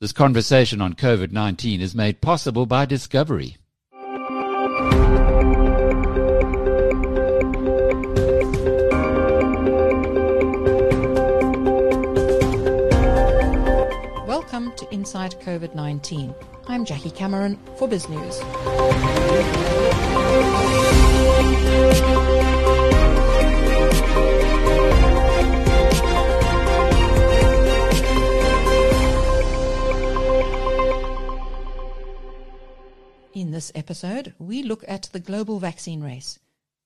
This conversation on COVID 19 is made possible by Discovery. Welcome to Inside COVID 19. I'm Jackie Cameron for BizNews. In this episode, we look at the global vaccine race.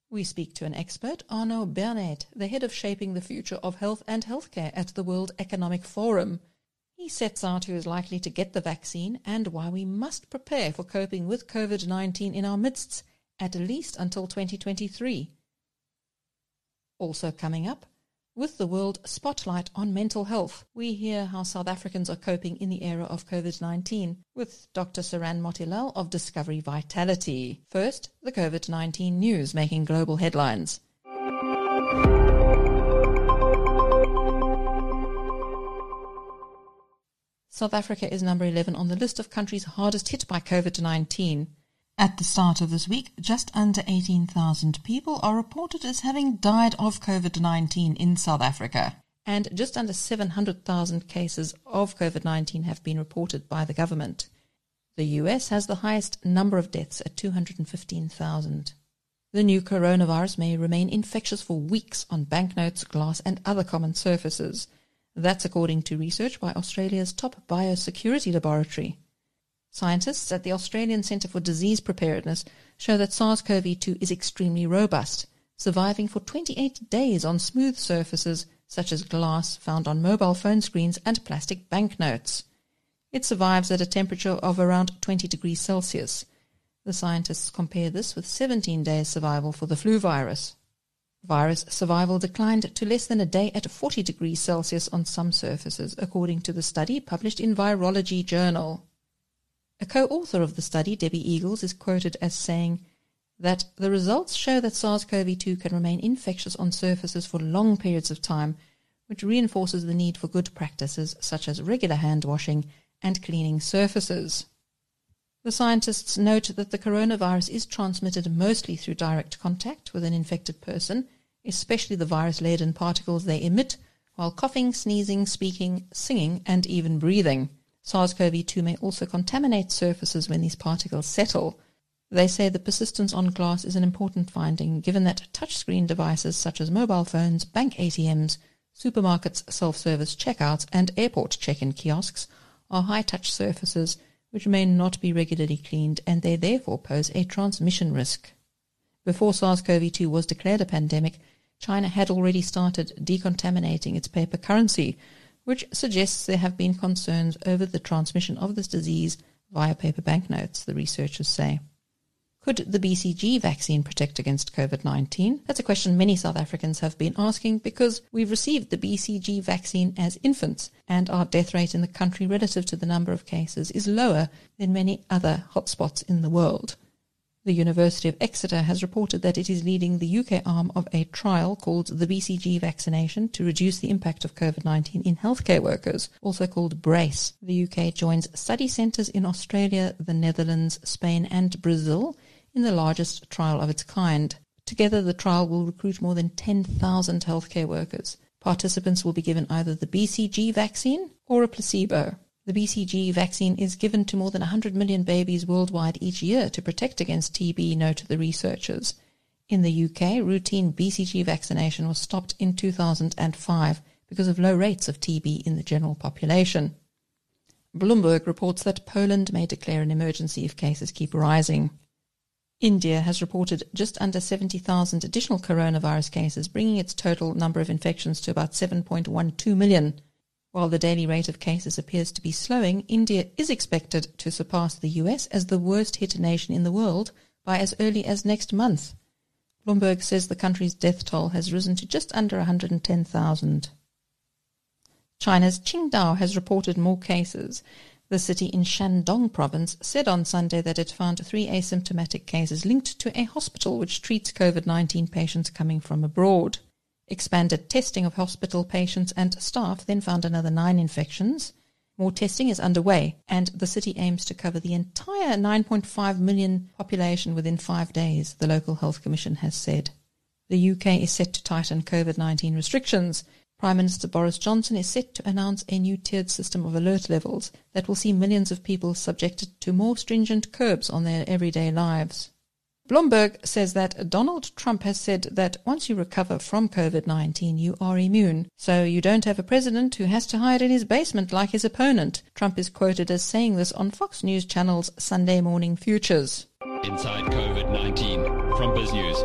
We speak to an expert, Arnaud Bernaert, the head of shaping the future of health and healthcare at the World Economic Forum. He sets out who is likely to get the vaccine and why we must prepare for coping with COVID 19 in our midst, at least until 2023. Also coming up, with the World Spotlight on Mental Health, we hear how South Africans are coping in the era of COVID 19 with Dr. Seranne Motilal of Discovery Vitality. First, the COVID 19 news making global headlines. South Africa is number 11 on the list of countries hardest hit by COVID 19. At the start of this week, just under 18,000 people are reported as having died of COVID 19 in South Africa. And just under 700,000 cases of COVID 19 have been reported by the government. The US has the highest number of deaths at 215,000. The new coronavirus may remain infectious for weeks on banknotes, glass, and other common surfaces. That's according to research by Australia's top biosecurity laboratory. Scientists at the Australian Centre for Disease Preparedness show that SARS-CoV-2 is extremely robust, surviving for 28 days on smooth surfaces such as glass found on mobile phone screens and plastic banknotes. It survives at a temperature of around 20 degrees Celsius. The scientists compare this with 17 days survival for the flu virus. Virus survival declined to less than a day at 40 degrees Celsius on some surfaces, according to the study published in Virology Journal. A co-author of the study, Debbie Eagles, is quoted as saying that the results show that SARS-CoV-2 can remain infectious on surfaces for long periods of time, which reinforces the need for good practices such as regular hand washing and cleaning surfaces. The scientists note that the coronavirus is transmitted mostly through direct contact with an infected person, especially the virus-laden particles they emit, while coughing, sneezing, speaking, singing, and even breathing. SARS-CoV-2 may also contaminate surfaces when these particles settle. They say the persistence on glass is an important finding given that touchscreen devices such as mobile phones, bank ATMs, supermarkets, self-service checkouts, and airport check-in kiosks are high-touch surfaces which may not be regularly cleaned and they therefore pose a transmission risk. Before SARS-CoV-2 was declared a pandemic, China had already started decontaminating its paper currency, which suggests there have been concerns over the transmission of this disease via paper banknotes, the researchers say. Could the BCG vaccine protect against COVID-19? That's a question many South Africans have been asking because we've received the BCG vaccine as infants and our death rate in the country relative to the number of cases is lower than many other hotspots in the world. The University of Exeter has reported that it is leading the UK arm of a trial called the BCG vaccination to reduce the impact of COVID-19 in healthcare workers, also called BRACE. The UK joins study centres in Australia, the Netherlands, Spain and Brazil in the largest trial of its kind. Together, the trial will recruit more than 10,000 healthcare workers. Participants will be given either the BCG vaccine or a placebo. The BCG vaccine is given to more than 100 million babies worldwide each year to protect against TB, note the researchers. In the UK, routine BCG vaccination was stopped in 2005 because of low rates of TB in the general population. Bloomberg reports that Poland may declare an emergency if cases keep rising. India has reported just under 70,000 additional coronavirus cases, bringing its total number of infections to about 7.12 million. While the daily rate of cases appears to be slowing, India is expected to surpass the US as the worst hit nation in the world by as early as next month. Bloomberg says the country's death toll has risen to just under 110,000. China's Qingdao has reported more cases. The city in Shandong province said on Sunday that it found three asymptomatic cases linked to a hospital which treats COVID-19 patients coming from abroad. Expanded testing of hospital patients and staff then found another nine infections. More testing is underway, and the city aims to cover the entire 9.5 million population within five days, the local health commission has said. The UK is set to tighten COVID 19 restrictions. Prime Minister Boris Johnson is set to announce a new tiered system of alert levels that will see millions of people subjected to more stringent curbs on their everyday lives. Bloomberg says that Donald Trump has said that once you recover from COVID-19, you are immune. So you don't have a president who has to hide in his basement like his opponent. Trump is quoted as saying this on Fox News Channel's Sunday Morning Futures. Inside COVID-19 from BizNews.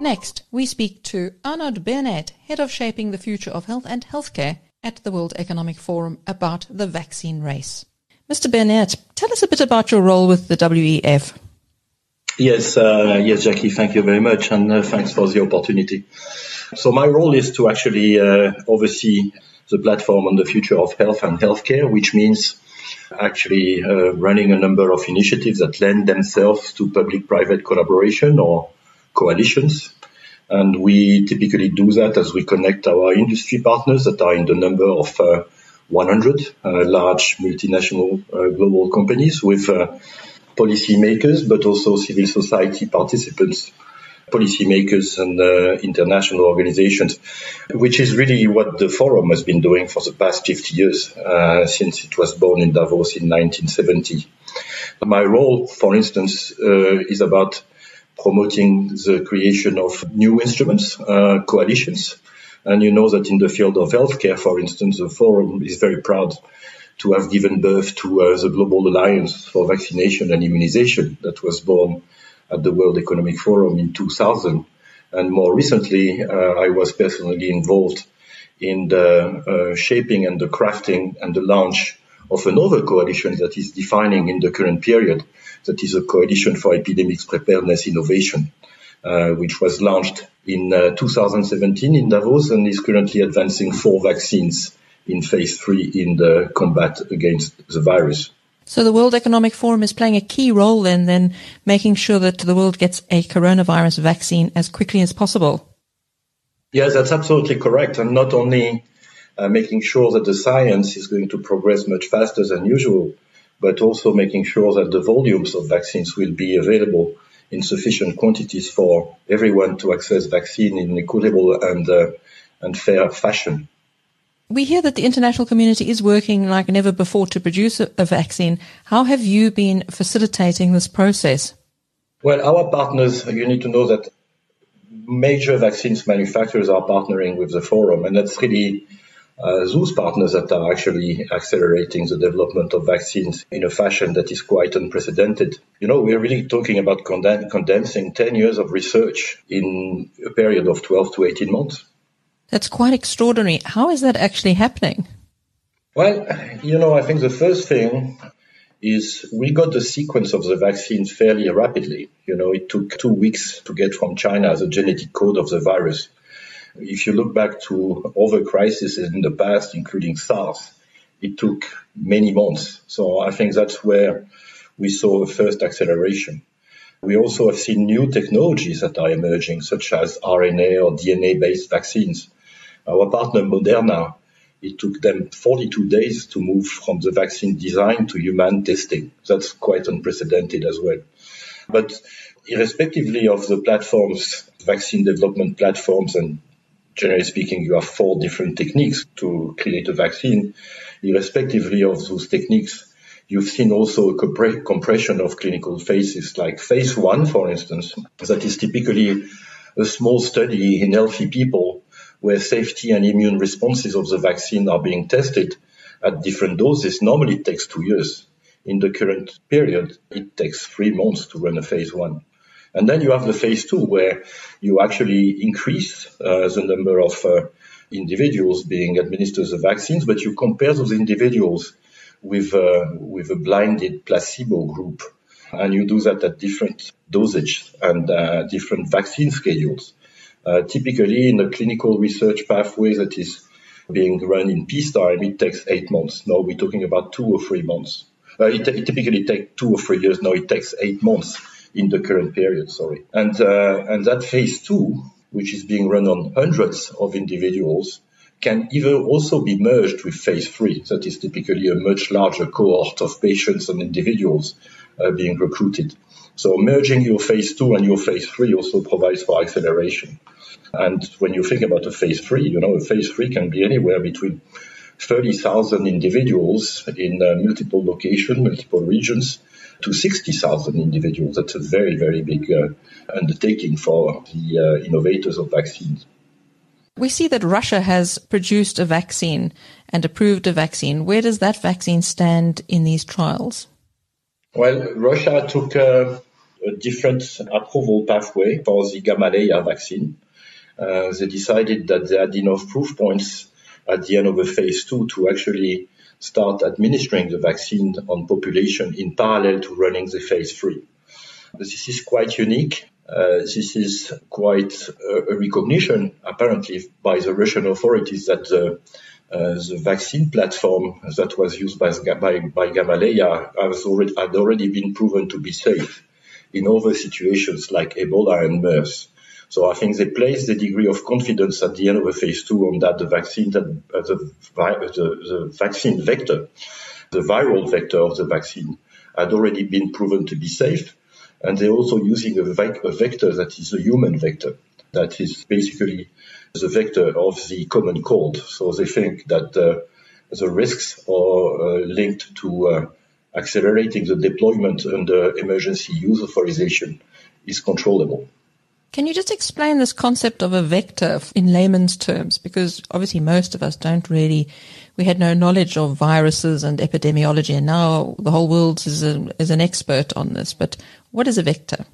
Next, we speak to Arnaud Bernaert, head of shaping the future of health and healthcare at the World Economic Forum about the vaccine race. Mr. Bernaert, tell us a bit about your role with the WEF. Yes, uh, yes, Jackie, thank you very much, and uh, thanks for the opportunity. So my role is to actually uh, oversee the platform on the future of health and healthcare, which means actually uh, running a number of initiatives that lend themselves to public-private collaboration or coalitions. And we typically do that as we connect our industry partners that are in the number of uh, 100 uh, large multinational global companies with policymakers, but also civil society participants, policymakers and uh, international organizations, which is really what the forum has been doing for the past 50 years, uh, since it was born in Davos in 1970. My role, for instance, uh, is about promoting the creation of new instruments, uh, coalitions. And you know that in the field of healthcare, for instance, the forum is very proud to have given birth to uh, the Global Alliance for Vaccination and Immunization that was born at the World Economic Forum in 2000. And more recently, uh, I was personally involved in the uh, shaping and the crafting and the launch of another coalition that is defining in the current period, that is a coalition for epidemics preparedness innovation, uh, which was launched in uh, 2017 in Davos and is currently advancing four vaccines in phase three in the combat against the virus. So the World Economic Forum is playing a key role in then making sure that the world gets a coronavirus vaccine as quickly as possible. Yes, that's absolutely correct. And not only uh, making sure that the science is going to progress much faster than usual, but also making sure that the volumes of vaccines will be available in sufficient quantities for everyone to access vaccine in equitable and, uh, and fair fashion. We hear that the international community is working like never before to produce a, vaccine. How have you been facilitating this process? Well, our partners, you need to know that major vaccines manufacturers are partnering with the forum, and that's really uh, those partners that are actually accelerating the development of vaccines in a fashion that is quite unprecedented. You know, we're really talking about condensing 10 years of research in a period of 12 to 18 months. That's quite extraordinary. How is that actually happening? Well, you know, I think the first thing is we got the sequence of the vaccine fairly rapidly. You know, it took two weeks to get from China the genetic code of the virus. If you look back to other crises in the past, including SARS, it took many months. So I think that's where we saw a first acceleration. We also have seen new technologies that are emerging, such as RNA or DNA based vaccines. Our partner Moderna, it took them 42 days to move from the vaccine design to human testing. That's quite unprecedented as well. But irrespectively of the platforms, vaccine development platforms, and generally speaking, you have four different techniques to create a vaccine. Irrespectively of those techniques, you've seen also a compression of clinical phases, like phase one, for instance, that is typically a small study in healthy people where safety and immune responses of the vaccine are being tested at different doses, normally it takes two years. In the current period, it takes three months to run a phase one. And then you have the phase two where you actually increase uh, the number of uh, individuals being administered the vaccines, but you compare those individuals with, uh, with a blinded placebo group. And you do that at different dosage and uh, different vaccine schedules. Uh, typically, in a clinical research pathway that is being run in peacetime, it takes eight months. Now we're talking about two or three months. Uh, it, it, typically takes two or three years. Now it takes eight months in the current period. Sorry, and uh, and that phase two, which is being run on hundreds of individuals, can either also be merged with phase three. That is typically a much larger cohort of patients and individuals uh, being recruited. So merging your phase two and your phase three also provides for acceleration. And when you think about a phase three, you know, a phase three can be anywhere between 30,000 individuals in uh, multiple locations, multiple regions, to 60,000 individuals. That's a very, very big uh, undertaking for the uh, innovators of vaccines. We see that Russia has produced a vaccine and approved a vaccine. Where does that vaccine stand in these trials? Well, Russia took a, different approval pathway for the Gamaleya vaccine. Uh, they decided that they had enough proof points at the end of the phase two to actually start administering the vaccine on population in parallel to running the phase three. This is quite unique. Uh, this is quite a, recognition, apparently, by the Russian authorities that the, uh, the vaccine platform that was used by, by, by Gamaleya has already, had already been proven to be safe in other situations like Ebola and MERS. So I think they place the degree of confidence at the end of the phase two on that the vaccine, that, uh, the, the, the vaccine vector, the viral vector of the vaccine had already been proven to be safe. And they're also using a, a vector that is a human vector, that is basically the vector of the common cold. So they think that uh, the risks are uh, linked to uh, accelerating the deployment under emergency use authorization is controllable. Can you just explain this concept of a vector in layman's terms? Because obviously most of us don't really, we had no knowledge of viruses and epidemiology, and now the whole world is, a, is an expert on this. But what is a vector?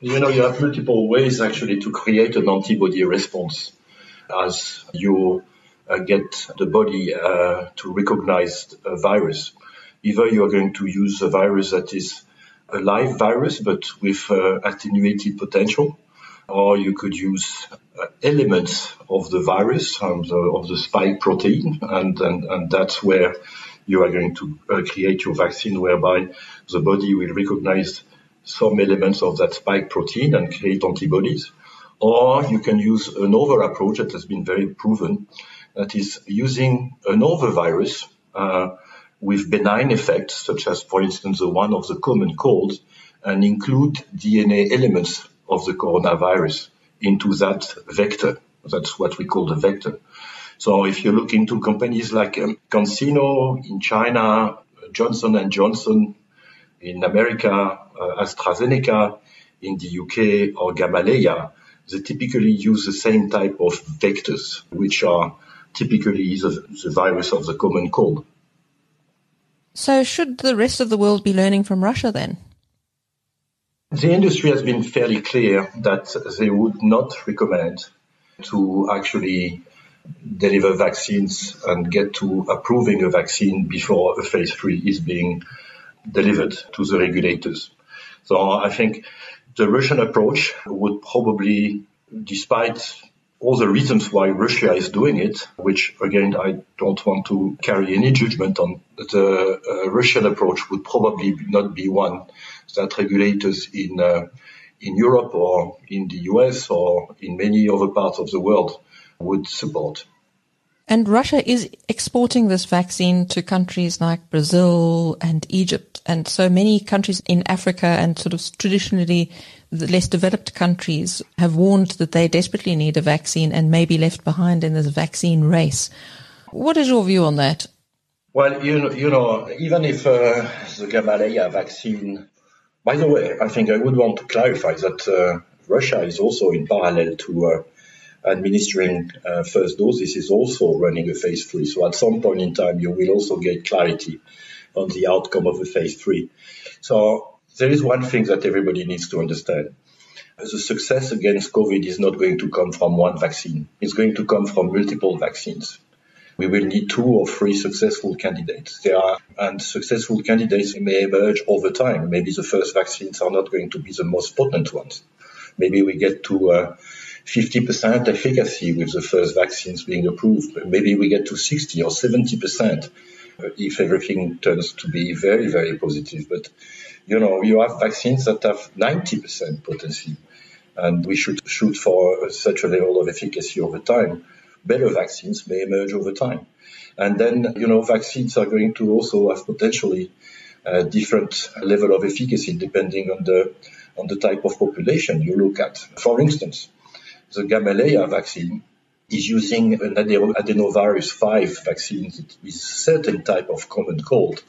You know, you have multiple ways actually to create an antibody response as you uh, get the body uh, to recognize a virus. Either you are going to use a virus that is a live virus but with uh, attenuated potential, or you could use elements of the virus, um, the, of the spike protein, and, and, and that's where you are going to create your vaccine whereby the body will recognize some elements of that spike protein and create antibodies. Or you can use another approach that has been very proven, that is using another virus uh, with benign effects, such as, for instance, the one of the common cold, and include DNA elements of the coronavirus into that vector. That's what we call the vector. So if you look into companies like um, CanSino in China, Johnson and Johnson in America, uh, AstraZeneca in the UK, or Gamaleya, they typically use the same type of vectors, which are typically the, the virus of the common cold. So should the rest of the world be learning from Russia then? The industry has been fairly clear that they would not recommend to actually deliver vaccines and get to approving a vaccine before a phase three is being delivered to the regulators. So I think the Russian approach would probably, despite all the reasons why Russia is doing it, which again, I don't want to carry any judgment on, the uh, Russian approach would probably not be one that regulators in uh, in Europe or in the US or in many other parts of the world would support. And Russia is exporting this vaccine to countries like Brazil and Egypt and so many countries in Africa and sort of traditionally the less developed countries have warned that they desperately need a vaccine and may be left behind in this vaccine race. What is your view on that? Well, you know, you know even if uh, the Gamaleya vaccine by the way, I think I would want to clarify that uh, Russia is also in parallel to uh, administering uh, first doses is also running a phase three. So at some point in time, you will also get clarity on the outcome of the phase three. So there is one thing that everybody needs to understand. The success against COVID is not going to come from one vaccine. It's going to come from multiple vaccines we will need two or three successful candidates. There are, and successful candidates may emerge over time. Maybe the first vaccines are not going to be the most potent ones. Maybe we get to uh, 50% efficacy with the first vaccines being approved. Maybe we get to 60 or 70% if everything turns to be very, very positive. But, you know, you have vaccines that have 90% potency and we should shoot for such a level of efficacy over time better vaccines may emerge over time. And then, you know, vaccines are going to also have potentially a different level of efficacy depending on the on the type of population you look at. For instance, the Gamaleya vaccine is using an adenovirus 5 vaccine with certain type of common cold.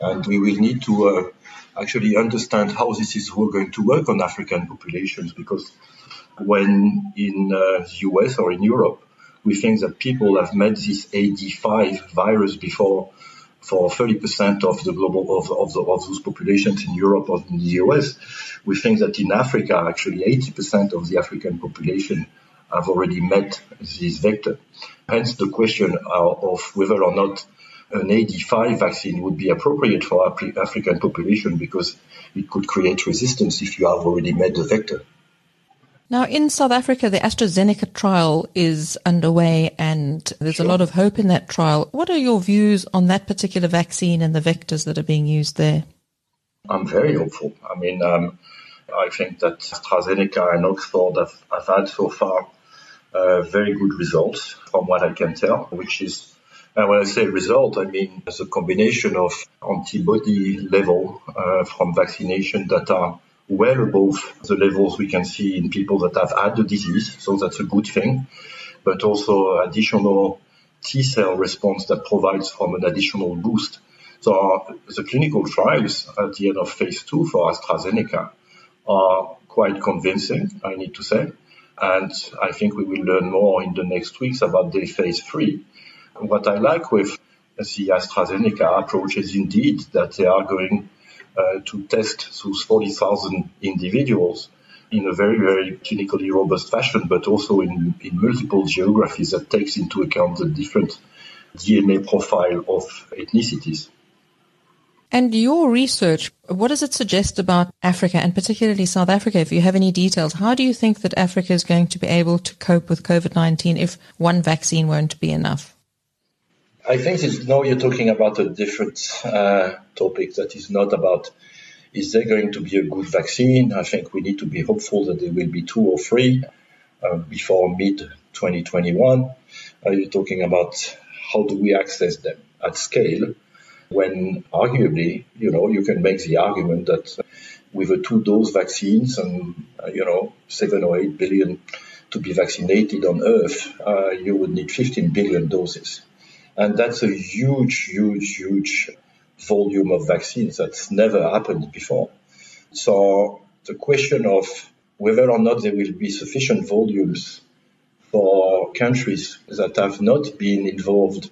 And we will need to uh, actually understand how this is going to work on African populations because when in uh, the US or in Europe, we think that people have met this AD5 virus before for 30% of the global of, of, the, of those populations in Europe or in the US. We think that in Africa, actually 80% of the African population have already met this vector. Hence the question of whether or not an AD5 vaccine would be appropriate for African population because it could create resistance if you have already met the vector. Now, in South Africa, the AstraZeneca trial is underway and there's sure. a lot of hope in that trial. What are your views on that particular vaccine and the vectors that are being used there? I'm very hopeful. I mean, um, I think that AstraZeneca and Oxford have, have had so far uh, very good results from what I can tell, which is, and when I say result, I mean it's a combination of antibody level uh, from vaccination that are well above the levels we can see in people that have had the disease. So that's a good thing, but also additional T cell response that provides from an additional boost. So the clinical trials at the end of phase two for AstraZeneca are quite convincing, I need to say. And I think we will learn more in the next weeks about the phase three. What I like with the AstraZeneca approach is indeed that they are going uh, to test those 40,000 individuals in a very, very clinically robust fashion, but also in, in multiple geographies that takes into account the different DNA profile of ethnicities. And your research, what does it suggest about Africa and particularly South Africa? If you have any details, how do you think that Africa is going to be able to cope with COVID-19 if one vaccine won't be enough? I think it's, now you're talking about a different uh, topic that is not about is there going to be a good vaccine? I think we need to be hopeful that there will be two or three uh, before mid 2021. Are you talking about how do we access them at scale? When arguably, you know, you can make the argument that with a two dose vaccines and, uh, you know, seven or eight billion to be vaccinated on Earth, uh, you would need 15 billion doses. And that's a huge, huge, huge volume of vaccines that's never happened before. So the question of whether or not there will be sufficient volumes for countries that have not been involved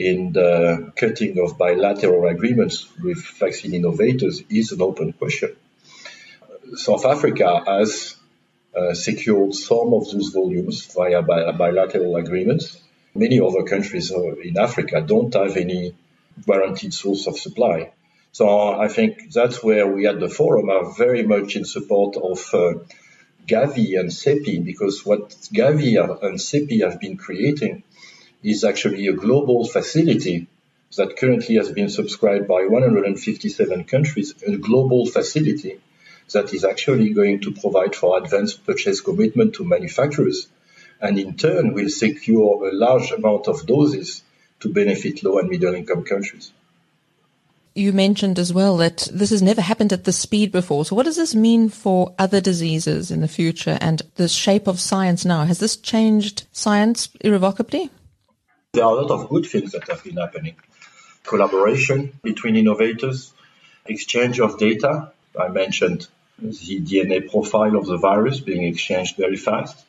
in the cutting of bilateral agreements with vaccine innovators is an open question. South Africa has uh, secured some of those volumes via bi- bilateral agreements. Many other countries uh, in Africa don't have any guaranteed source of supply. So I think that's where we at the forum are very much in support of uh, Gavi and CEPI because what Gavi and CEPI have been creating is actually a global facility that currently has been subscribed by 157 countries, a global facility that is actually going to provide for advanced purchase commitment to manufacturers and in turn will secure a large amount of doses to benefit low and middle income countries. You mentioned as well that this has never happened at this speed before. So what does this mean for other diseases in the future and the shape of science now? Has this changed science irrevocably? There are a lot of good things that have been happening. Collaboration between innovators, exchange of data. I mentioned the DNA profile of the virus being exchanged very fast.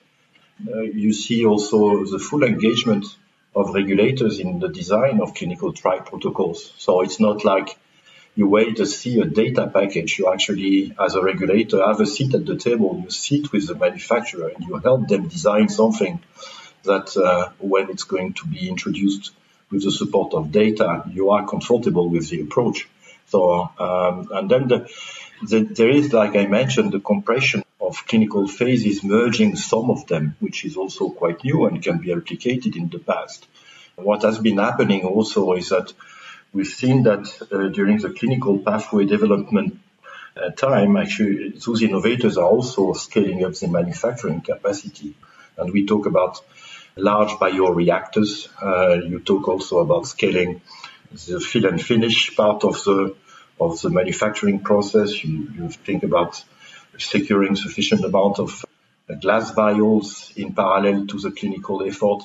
Uh, you see also the full engagement of regulators in the design of clinical trial protocols. So it's not like you wait to see a data package. You actually, as a regulator, have a seat at the table. You sit with the manufacturer and you help them design something that uh, when it's going to be introduced with the support of data, you are comfortable with the approach. So, um, and then the, the, there is, like I mentioned, the compression of clinical phases merging some of them, which is also quite new and can be replicated in the past. What has been happening also is that we've seen that uh, during the clinical pathway development uh, time, actually, those innovators are also scaling up the manufacturing capacity. And we talk about large bioreactors. Uh, you talk also about scaling the fill and finish part of the of the manufacturing process. You, you think about securing sufficient amount of glass vials in parallel to the clinical effort.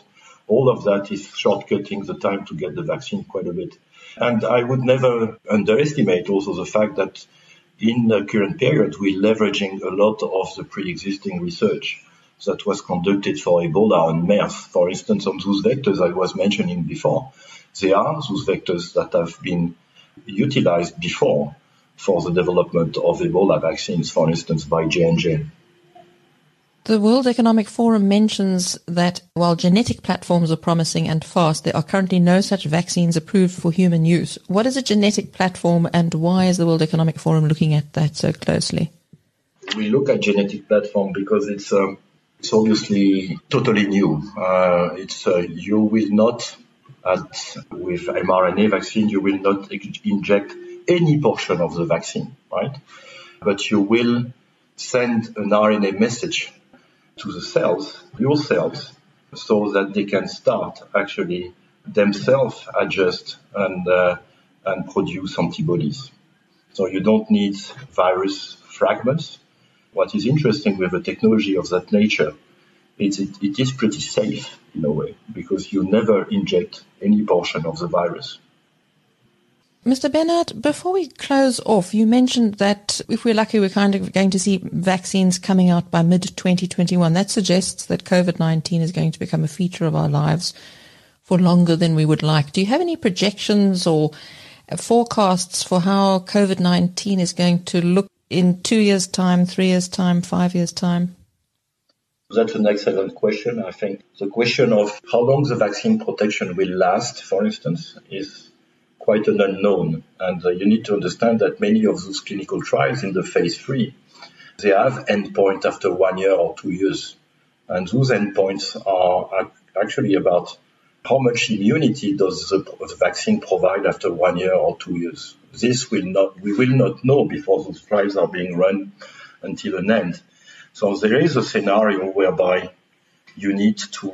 All of that is shortcutting the time to get the vaccine quite a bit. And I would never underestimate also the fact that in the current period, we're leveraging a lot of the pre-existing research that was conducted for Ebola and MERS. For instance, on those vectors I was mentioning before, they are those vectors that have been utilized before for the development of Ebola vaccines, for instance, by J&J. The World Economic Forum mentions that while genetic platforms are promising and fast, there are currently no such vaccines approved for human use. What is a genetic platform and why is the World Economic Forum looking at that so closely? We look at genetic platform because it's um, it's obviously totally new. Uh, it's uh, you will not, at, with mRNA vaccine, you will not inject any portion of the vaccine, right? But you will send an RNA message to the cells, your cells, so that they can start actually themselves adjust and uh, and produce antibodies. So you don't need virus fragments. What is interesting with a technology of that nature is it, it is pretty safe in a way because you never inject any portion of the virus. Mr. Bernaert, before we close off, you mentioned that if we're lucky, we're kind of going to see vaccines coming out by mid 2021. That suggests that COVID 19 is going to become a feature of our lives for longer than we would like. Do you have any projections or forecasts for how COVID 19 is going to look in two years' time, three years' time, five years' time? That's an excellent question. I think the question of how long the vaccine protection will last, for instance, is quite an unknown. And uh, you need to understand that many of those clinical trials in the phase three, they have endpoint after one year or two years. And those endpoints are actually about how much immunity does the vaccine provide after one year or two years. This will not, we will not know before those trials are being run until an end. So there is a scenario whereby you need to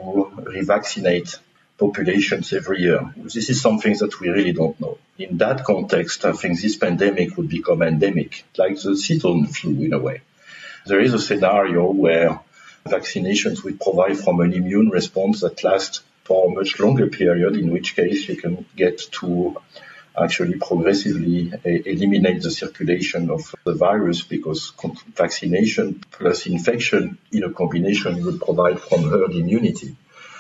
revaccinate populations every year. This is something that we really don't know. In that context, I think this pandemic would become endemic, like the seasonal flu in a way. There is a scenario where vaccinations will provide from an immune response that lasts for a much longer period, in which case you can get to actually progressively eliminate the circulation of the virus because vaccination plus infection in a combination would provide from herd immunity.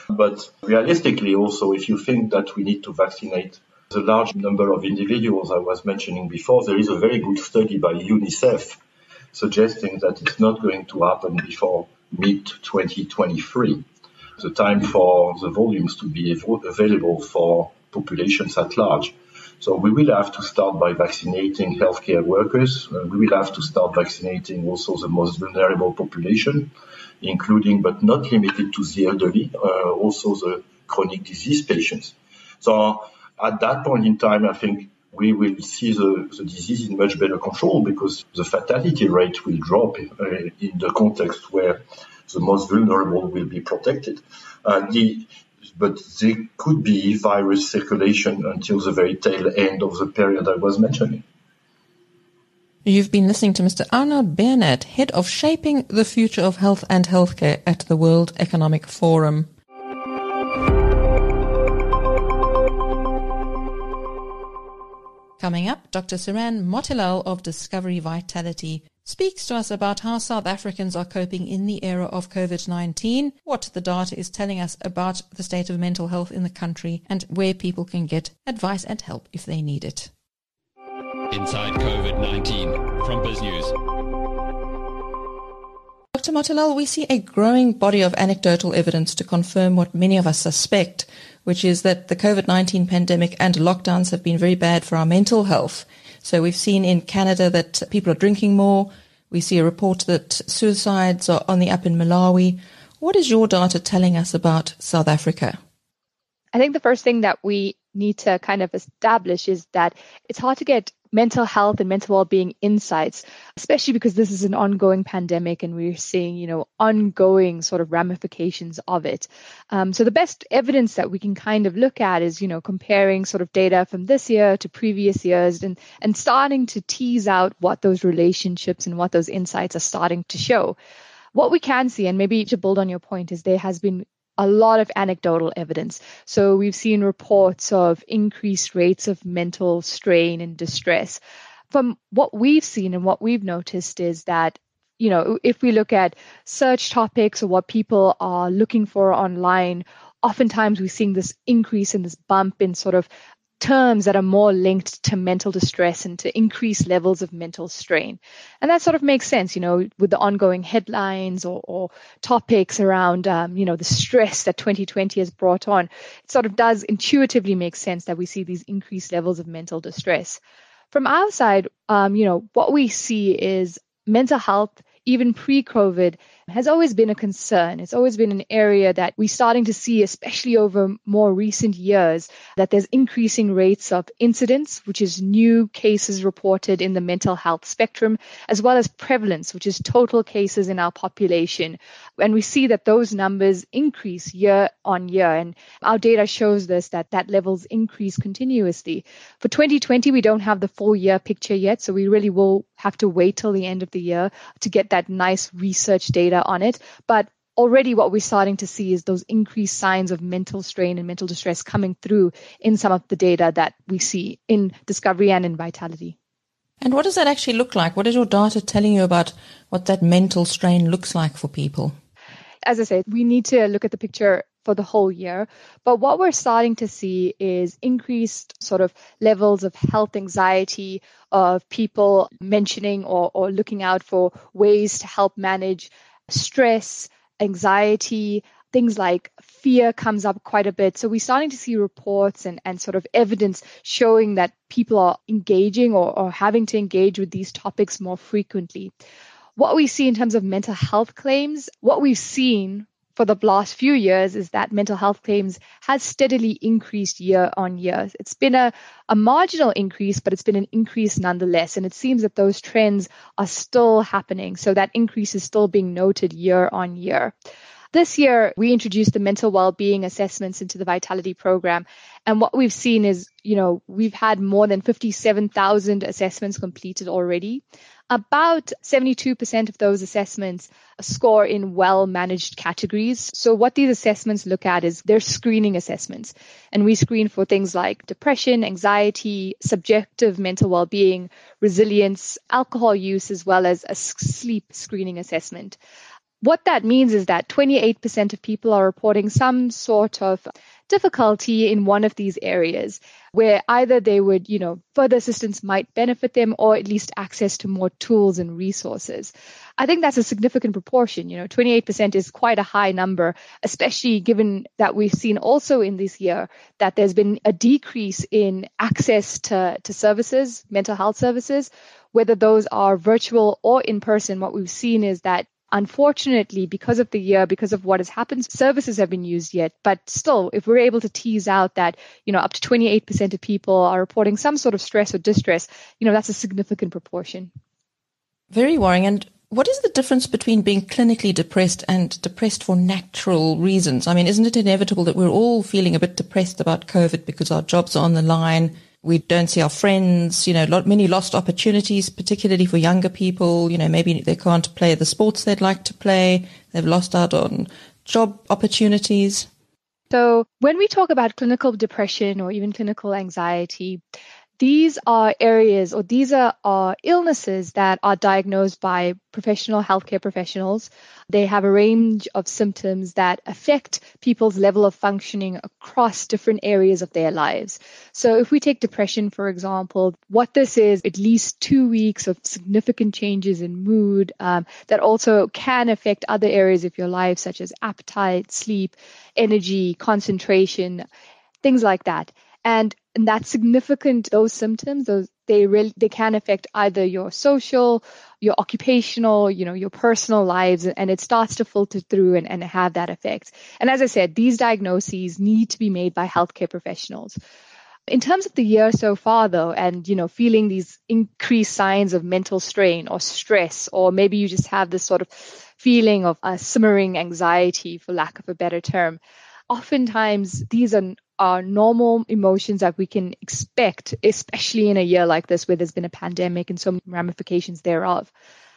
But realistically, also, if you think that we need to vaccinate the large number of individuals I was mentioning before, there is a very good study by UNICEF suggesting that it's not going to happen before mid 2023, the time for the volumes to be available for populations at large. So we will have to start by vaccinating healthcare workers. Uh, we will have to start vaccinating also the most vulnerable population including but not limited to the elderly, uh, also the chronic disease patients. So at that point in time, I think we will see the, the disease in much better control because the fatality rate will drop uh, in the context where the most vulnerable will be protected. Uh, the, but there could be virus circulation until the very tail end of the period I was mentioning. You've been listening to Mr. Arnaud Bernaert, Head of Shaping the Future of Health and Healthcare at the World Economic Forum. Coming up, Dr. Seranne Motilal of Discovery Vitality speaks to us about how South Africans are coping in the era of COVID-19, what the data is telling us about the state of mental health in the country, and where people can get advice and help if they need it. Inside COVID 19 from BizNews. Dr. Motilal, we see a growing body of anecdotal evidence to confirm what many of us suspect, which is that the COVID 19 pandemic and lockdowns have been very bad for our mental health. So we've seen in Canada that people are drinking more. We see a report that suicides are on the up in Malawi. What is your data telling us about South Africa? I think the first thing that we need to kind of establish is that it's hard to get mental health and mental well-being insights, especially because this is an ongoing pandemic and we're seeing, you know, ongoing sort of ramifications of it. Um, so the best evidence that we can kind of look at is, you know, comparing sort of data from this year to previous years and, and starting to tease out what those relationships and what those insights are starting to show. What we can see, and maybe to build on your point, is there has been a lot of anecdotal evidence. So we've seen reports of increased rates of mental strain and distress. From what we've seen and what we've noticed is that you know, if we look at search topics or what people are looking for online, oftentimes we're seeing this increase in this bump in sort of terms that are more linked to mental distress and to increased levels of mental strain. And that sort of makes sense, you know, with the ongoing headlines or, or topics around, um, you know, the stress that 2020 has brought on. It sort of does intuitively make sense that we see these increased levels of mental distress. From our side, um, you know, what we see is mental health even pre-COVID, has always been a concern. It's always been an area that we're starting to see, especially over more recent years, that there's increasing rates of incidence, which is new cases reported in the mental health spectrum, as well as prevalence, which is total cases in our population. And we see that those numbers increase year on year. And our data shows this, that that levels increase continuously. For 2020, we don't have the full year picture yet. So we really will have to wait till the end of the year to get that nice research data on it. But already what we're starting to see is those increased signs of mental strain and mental distress coming through in some of the data that we see in discovery and in vitality. And what does that actually look like? What is your data telling you about what that mental strain looks like for people? As I said, we need to look at the picture for the whole year. But what we're starting to see is increased sort of levels of health anxiety, of people mentioning or, or looking out for ways to help manage stress, anxiety, things like fear comes up quite a bit. So we're starting to see reports and, and sort of evidence showing that people are engaging or, or having to engage with these topics more frequently. What we see in terms of mental health claims, what we've seen for the last few years is that mental health claims has steadily increased year on year. It's been a, a marginal increase, but it's been an increase nonetheless. And it seems that those trends are still happening. So that increase is still being noted year on year. This year, we introduced the mental well-being assessments into the Vitality program. And what we've seen is, you know, we've had more than 57,000 assessments completed already. About 72% of those assessments score in well managed categories. So, what these assessments look at is they're screening assessments. And we screen for things like depression, anxiety, subjective mental well being, resilience, alcohol use, as well as a sleep screening assessment. What that means is that 28% of people are reporting some sort of difficulty in one of these areas where either they would, you know, further assistance might benefit them or at least access to more tools and resources. I think that's a significant proportion. You know, 28% is quite a high number, especially given that we've seen also in this year that there's been a decrease in access to, to services, mental health services, whether those are virtual or in person. What we've seen is that Unfortunately, because of the year, because of what has happened, services have been used yet. But still, if we're able to tease out that, you know, up to 28% of people are reporting some sort of stress or distress, you know, that's a significant proportion. Very worrying. And what is the difference between being clinically depressed and depressed for natural reasons? I mean, isn't it inevitable that we're all feeling a bit depressed about COVID because our jobs are on the line? We don't see our friends, you know, lot, many lost opportunities, particularly for younger people. You know, maybe they can't play the sports they'd like to play. They've lost out on job opportunities. So when we talk about clinical depression or even clinical anxiety, these are areas or these are, are illnesses that are diagnosed by professional healthcare professionals. They have a range of symptoms that affect people's level of functioning across different areas of their lives. So if we take depression, for example, what this is, at least two weeks of significant changes in mood um, that also can affect other areas of your life, such as appetite, sleep, energy, concentration, things like that and, and that's significant those symptoms those they really they can affect either your social your occupational you know your personal lives and it starts to filter through and, and have that effect. And as i said these diagnoses need to be made by healthcare professionals. In terms of the year so far, though, and you know, feeling these increased signs of mental strain or stress, or maybe you just have this sort of feeling of a simmering anxiety, for lack of a better term, oftentimes these are are normal emotions that we can expect, especially in a year like this where there's been a pandemic and so many ramifications thereof.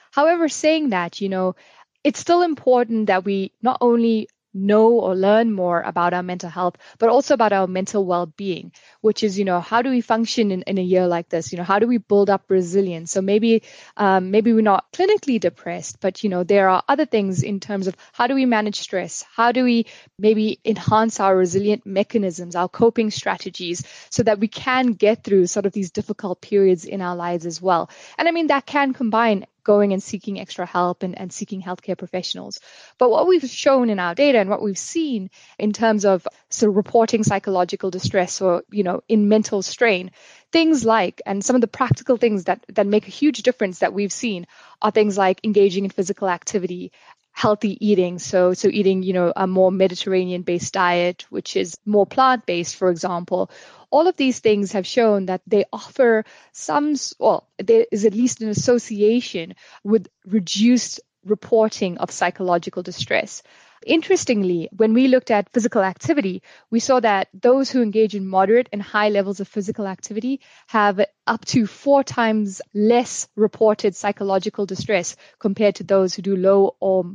However, saying that, you know, it's still important that we not only know or learn more about our mental health, but also about our mental well-being, which is, you know, how do we function in, in a year like this? You know, how do we build up resilience? So maybe, um, maybe we're not clinically depressed, but, you know, there are other things in terms of how do we manage stress? How do we maybe enhance our resilient mechanisms, our coping strategies so that we can get through sort of these difficult periods in our lives as well? And I mean, that can combine going and seeking extra help and, and seeking healthcare professionals. But what we've shown in our data and what we've seen in terms of sort of reporting psychological distress or, you know, in mental strain, things like, and some of the practical things that, that make a huge difference that we've seen are things like engaging in physical activity, healthy eating. So, so eating, you know, a more Mediterranean based diet, which is more plant based, for example. All of these things have shown that they offer some, well, there is at least an association with reduced reporting of psychological distress. Interestingly, when we looked at physical activity, we saw that those who engage in moderate and high levels of physical activity have up to four times less reported psychological distress compared to those who do low or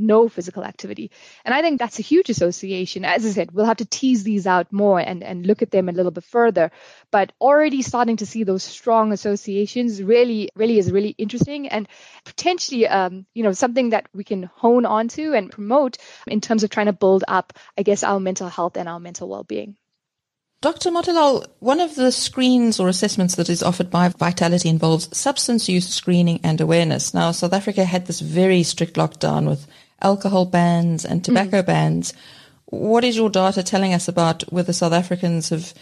no physical activity. And I think that's a huge association. As I said, we'll have to tease these out more and, and look at them a little bit further. But already starting to see those strong associations really, really is really interesting and potentially, um, you know, something that we can hone onto and promote in terms of trying to build up, I guess, our mental health and our mental well-being. Dr. Motilal, one of the screens or assessments that is offered by Vitality involves substance use screening and awareness. Now, South Africa had this very strict lockdown with alcohol bans and tobacco mm. bans. What is your data telling us about whether South Africans have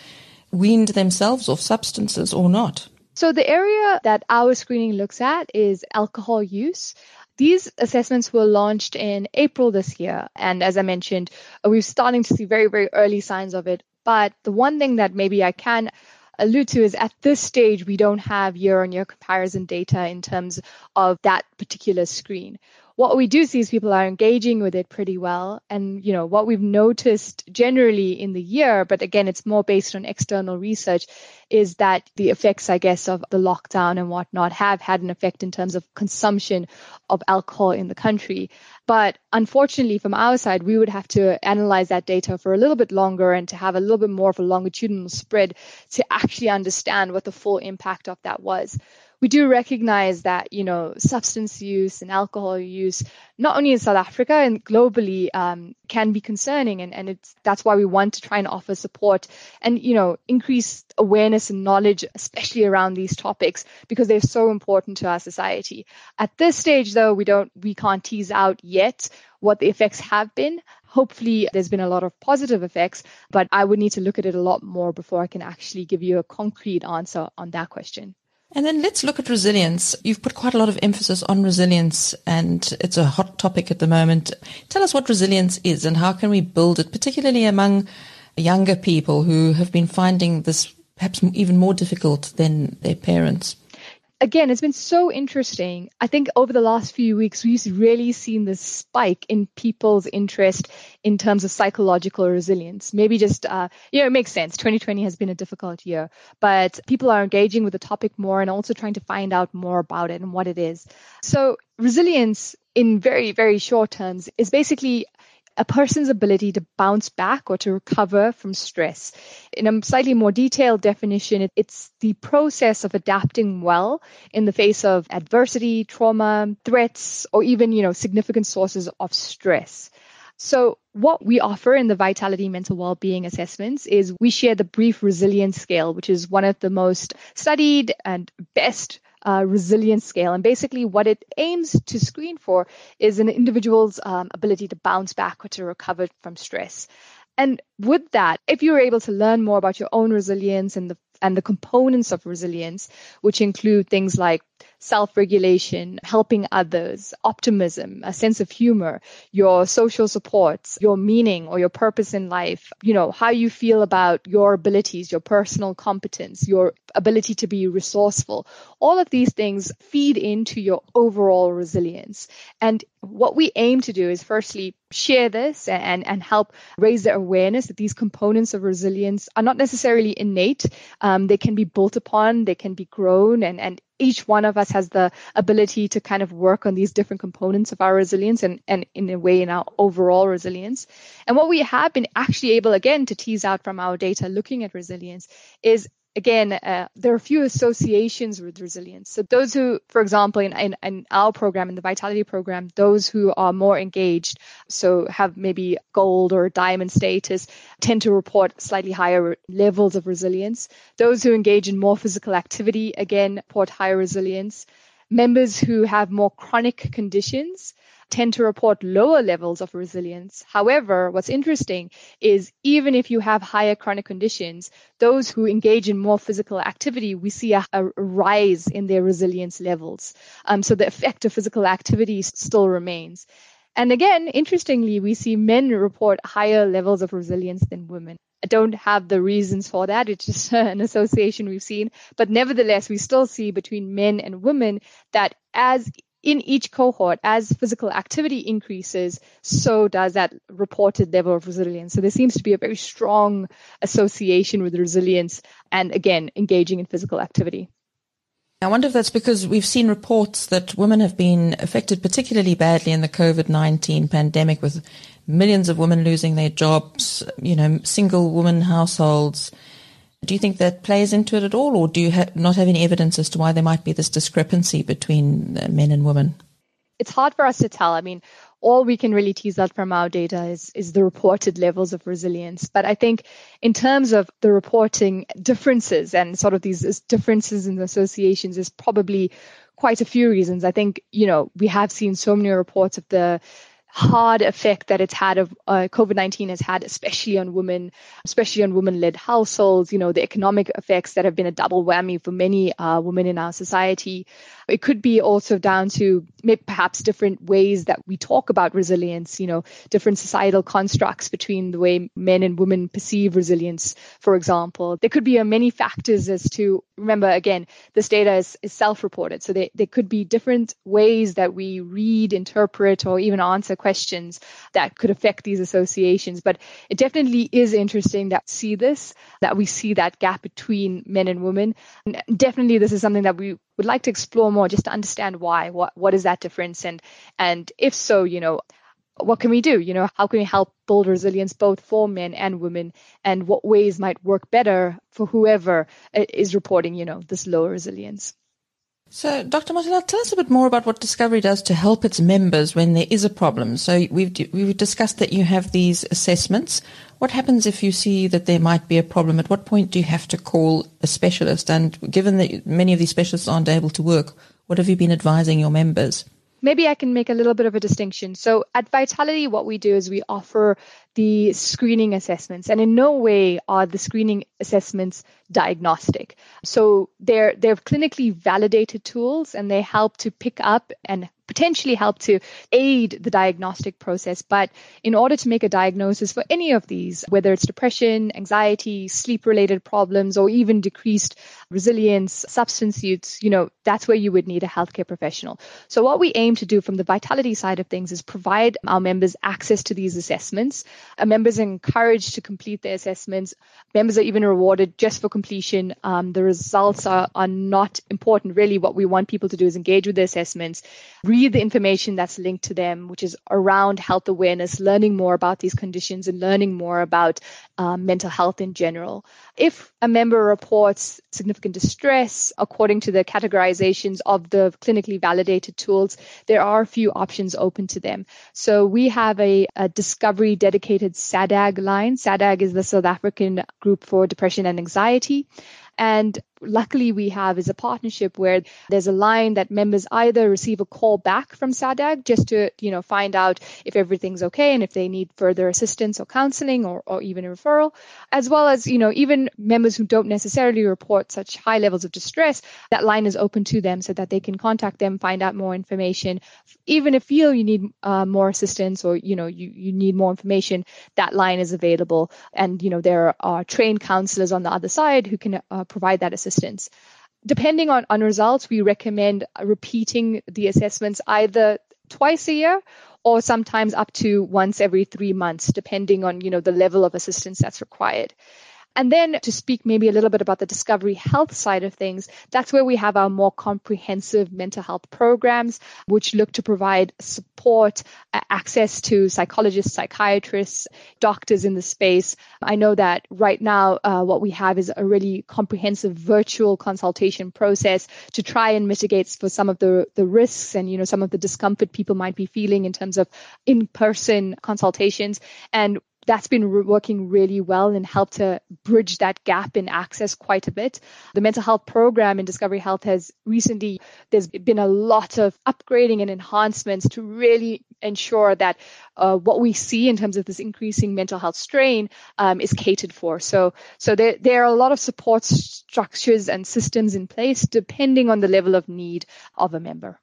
weaned themselves off substances or not? So, the area that our screening looks at is alcohol use. These assessments were launched in April this year. And as I mentioned, we're starting to see very, very early signs of it. But the one thing that maybe I can allude to is at this stage, we don't have year on year comparison data in terms of that particular screen what we do see is people are engaging with it pretty well. And, you know, what we've noticed generally in the year, but again, it's more based on external research, is that the effects, I guess, of the lockdown and whatnot have had an effect in terms of consumption of alcohol in the country. But unfortunately, from our side, we would have to analyze that data for a little bit longer and to have a little bit more of a longitudinal spread to actually understand what the full impact of that was we do recognize that you know substance use and alcohol use not only in South Africa and globally um, can be concerning and, and it's that's why we want to try and offer support and you know increase awareness and knowledge especially around these topics because they're so important to our society. At this stage though we don't we can't tease out yet what the effects have been. Hopefully there's been a lot of positive effects but i would need to look at it a lot more before i can actually give you a concrete answer on that question and then let's look at resilience. You've put quite a lot of emphasis on resilience and it's a hot topic at the moment. Tell us what resilience is and how can we build it, particularly among younger people who have been finding this perhaps even more difficult than their parents again, it's been so interesting. I think over the last few weeks, we've really seen this spike in people's interest in terms of psychological resilience. Maybe just, uh, you know, it makes sense. 2020 has been a difficult year, but people are engaging with the topic more and also trying to find out more about it and what it is. So resilience in very, very short terms is basically a person's ability to bounce back or to recover from stress. In a slightly more detailed definition, it's the process of adapting well in the face of adversity, trauma, threats, or even, you know, significant sources of stress. So what we offer in the Vitality Mental Wellbeing assessments is we share the brief resilience scale, which is one of the most studied and best uh, resilience scale. And basically, what it aims to screen for is an individual's um, ability to bounce back or to recover from stress. And with that, if you're able to learn more about your own resilience and the and the components of resilience, which include things like self-regulation, helping others, optimism, a sense of humor, your social supports, your meaning or your purpose in life, you know, how you feel about your abilities, your personal competence, your ability to be resourceful. All of these things feed into your overall resilience. And what we aim to do is firstly share this and, and help raise the awareness that these components of resilience are not necessarily innate. Um, they can be built upon, they can be grown, and, and each one of us has the ability to kind of work on these different components of our resilience and, and in a way in our overall resilience. And what we have been actually able again to tease out from our data looking at resilience is again, uh, there are a few associations with resilience. So those who, for example, in, in, in, our program, in the Vitality program, those who are more engaged, so have maybe gold or diamond status, tend to report slightly higher levels of resilience. Those who engage in more physical activity, again, report higher resilience. Members who have more chronic conditions, tend to report lower levels of resilience. However, what's interesting is even if you have higher chronic conditions, those who engage in more physical activity, we see a, a rise in their resilience levels. Um, so the effect of physical activity still remains. And again, interestingly, we see men report higher levels of resilience than women. I don't have the reasons for that. It's just an association we've seen. But nevertheless, we still see between men and women that as in each cohort, as physical activity increases, so does that reported level of resilience. So there seems to be a very strong association with resilience and again, engaging in physical activity. I wonder if that's because we've seen reports that women have been affected particularly badly in the COVID-19 pandemic with millions of women losing their jobs, you know, single woman households, do you think that plays into it at all, or do you ha- not have any evidence as to why there might be this discrepancy between uh, men and women? It's hard for us to tell. I mean, all we can really tease out from our data is, is the reported levels of resilience. But I think in terms of the reporting differences and sort of these differences in the associations is probably quite a few reasons. I think, you know, we have seen so many reports of the hard effect that it's had of uh, COVID-19 has had, especially on women, especially on women-led households, you know, the economic effects that have been a double whammy for many uh, women in our society. It could be also down to perhaps different ways that we talk about resilience, you know, different societal constructs between the way men and women perceive resilience, for example. There could be uh, many factors as to, remember, again, this data is, is self-reported. So there, there could be different ways that we read, interpret, or even answer questions that could affect these associations. But it definitely is interesting that see this, that we see that gap between men and women. And definitely this is something that we would like to explore more just to understand why. What what is that difference? And and if so, you know, what can we do? You know, how can we help build resilience both for men and women? And what ways might work better for whoever uh, is reporting, you know, this lower resilience? So, Dr. Motilal, tell us a bit more about what Discovery does to help its members when there is a problem. So, we've we've discussed that you have these assessments. What happens if you see that there might be a problem? At what point do you have to call a specialist? And given that many of these specialists aren't able to work, what have you been advising your members? Maybe I can make a little bit of a distinction. So, at Vitality, what we do is we offer the screening assessments, and in no way are the screening assessments diagnostic. So they're they're clinically validated tools and they help to pick up and potentially help to aid the diagnostic process. But in order to make a diagnosis for any of these, whether it's depression, anxiety, sleep related problems, or even decreased resilience, substance use, you know, that's where you would need a healthcare professional. So what we aim to do from the vitality side of things is provide our members access to these assessments. Our members are encouraged to complete their assessments. Members are even rewarded just for completion. Um, the results are, are not important. Really, what we want people to do is engage with the assessments, read the information that's linked to them, which is around health awareness, learning more about these conditions and learning more about um, mental health in general. If a member reports significant distress, according to the categorizations of the clinically validated tools, there are a few options open to them. So we have a, a discovery dedicated SADAG line. SADAG is the South African group for depression and anxiety. And luckily we have is a partnership where there's a line that members either receive a call back from SADAG just to, you know, find out if everything's okay and if they need further assistance or counseling or, or even a referral, as well as, you know, even members who don't necessarily report such high levels of distress, that line is open to them so that they can contact them, find out more information. Even if you feel you need uh, more assistance or, you know, you, you need more information, that line is available. And, you know, there are trained counselors on the other side who can uh, provide that assistance. Depending on, on results, we recommend repeating the assessments either twice a year or sometimes up to once every three months, depending on, you know, the level of assistance that's required. And then to speak maybe a little bit about the discovery health side of things, that's where we have our more comprehensive mental health programs, which look to provide support, uh, access to psychologists, psychiatrists, doctors in the space. I know that right now, uh, what we have is a really comprehensive virtual consultation process to try and mitigate for some of the, the risks and, you know, some of the discomfort people might be feeling in terms of in-person consultations. And that's been re- working really well and helped to bridge that gap in access quite a bit. The mental health program in Discovery Health has recently, there's been a lot of upgrading and enhancements to really ensure that uh, what we see in terms of this increasing mental health strain um, is catered for. So, so there, there are a lot of support structures and systems in place depending on the level of need of a member.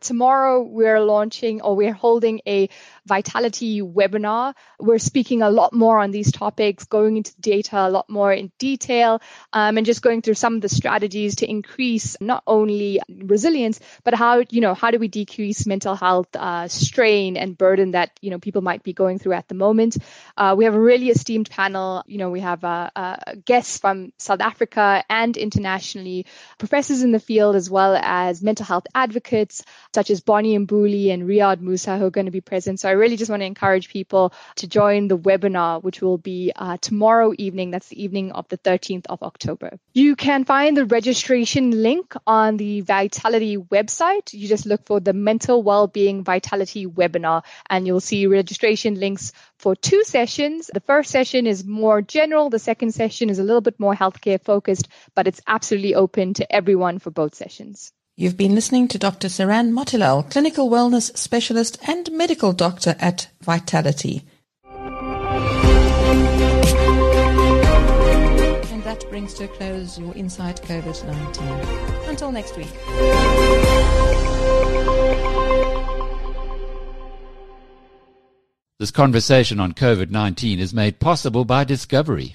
Tomorrow we're launching or we're holding a vitality webinar. We're speaking a lot more on these topics, going into data a lot more in detail, um, and just going through some of the strategies to increase not only resilience, but how, you know, how do we decrease mental health uh, strain and burden that, you know, people might be going through at the moment. Uh, we have a really esteemed panel. You know, we have uh, uh guests from South Africa and internationally, professors in the field, as well as mental health advocates such as Bonnie and Mbuli and Riaad Moosa who are going to be present. So I really just want to encourage people to join the webinar, which will be uh, tomorrow evening. That's the evening of the 13th of October. You can find the registration link on the Vitality website. You just look for the Mental Wellbeing Vitality webinar and you'll see registration links for two sessions. The first session is more general. The second session is a little bit more healthcare focused, but it's absolutely open to everyone for both sessions. You've been listening to Dr. Seranne Motilal, clinical wellness specialist and medical doctor at Vitality. And that brings to a close your Inside COVID 19. Until next week. This conversation on COVID 19 is made possible by Discovery